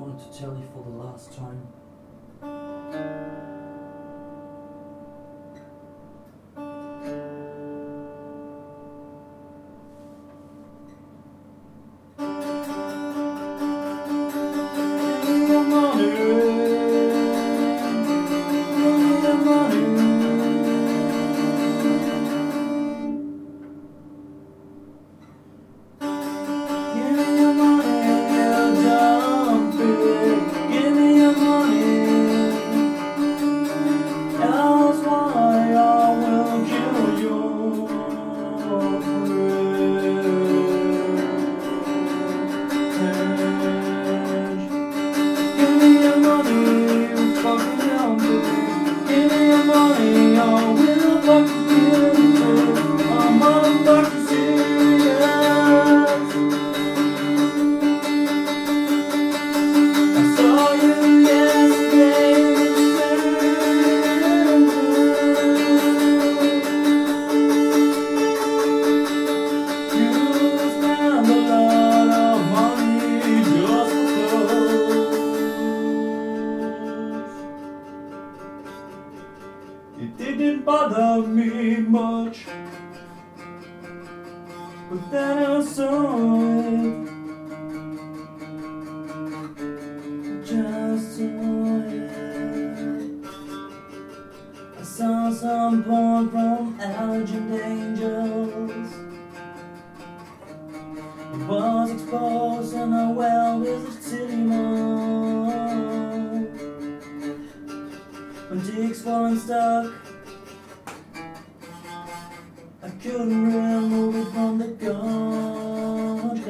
wanted to tell you for the last time. It didn't bother me much. But then I saw it. Just saw it. I saw some porn from Algin Angels. It was exposed stuck, I couldn't remove it from the glass.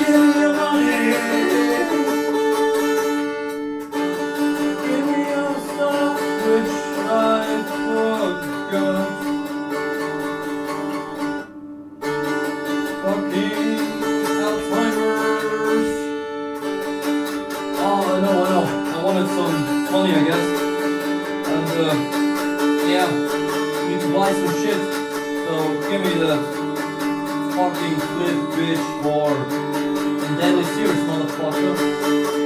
Give me your. Give me your. Fucking Some money, I guess. And, uh, yeah, need to buy some shit. So, give me the fucking flip, bitch, or and deadly serious, motherfucker.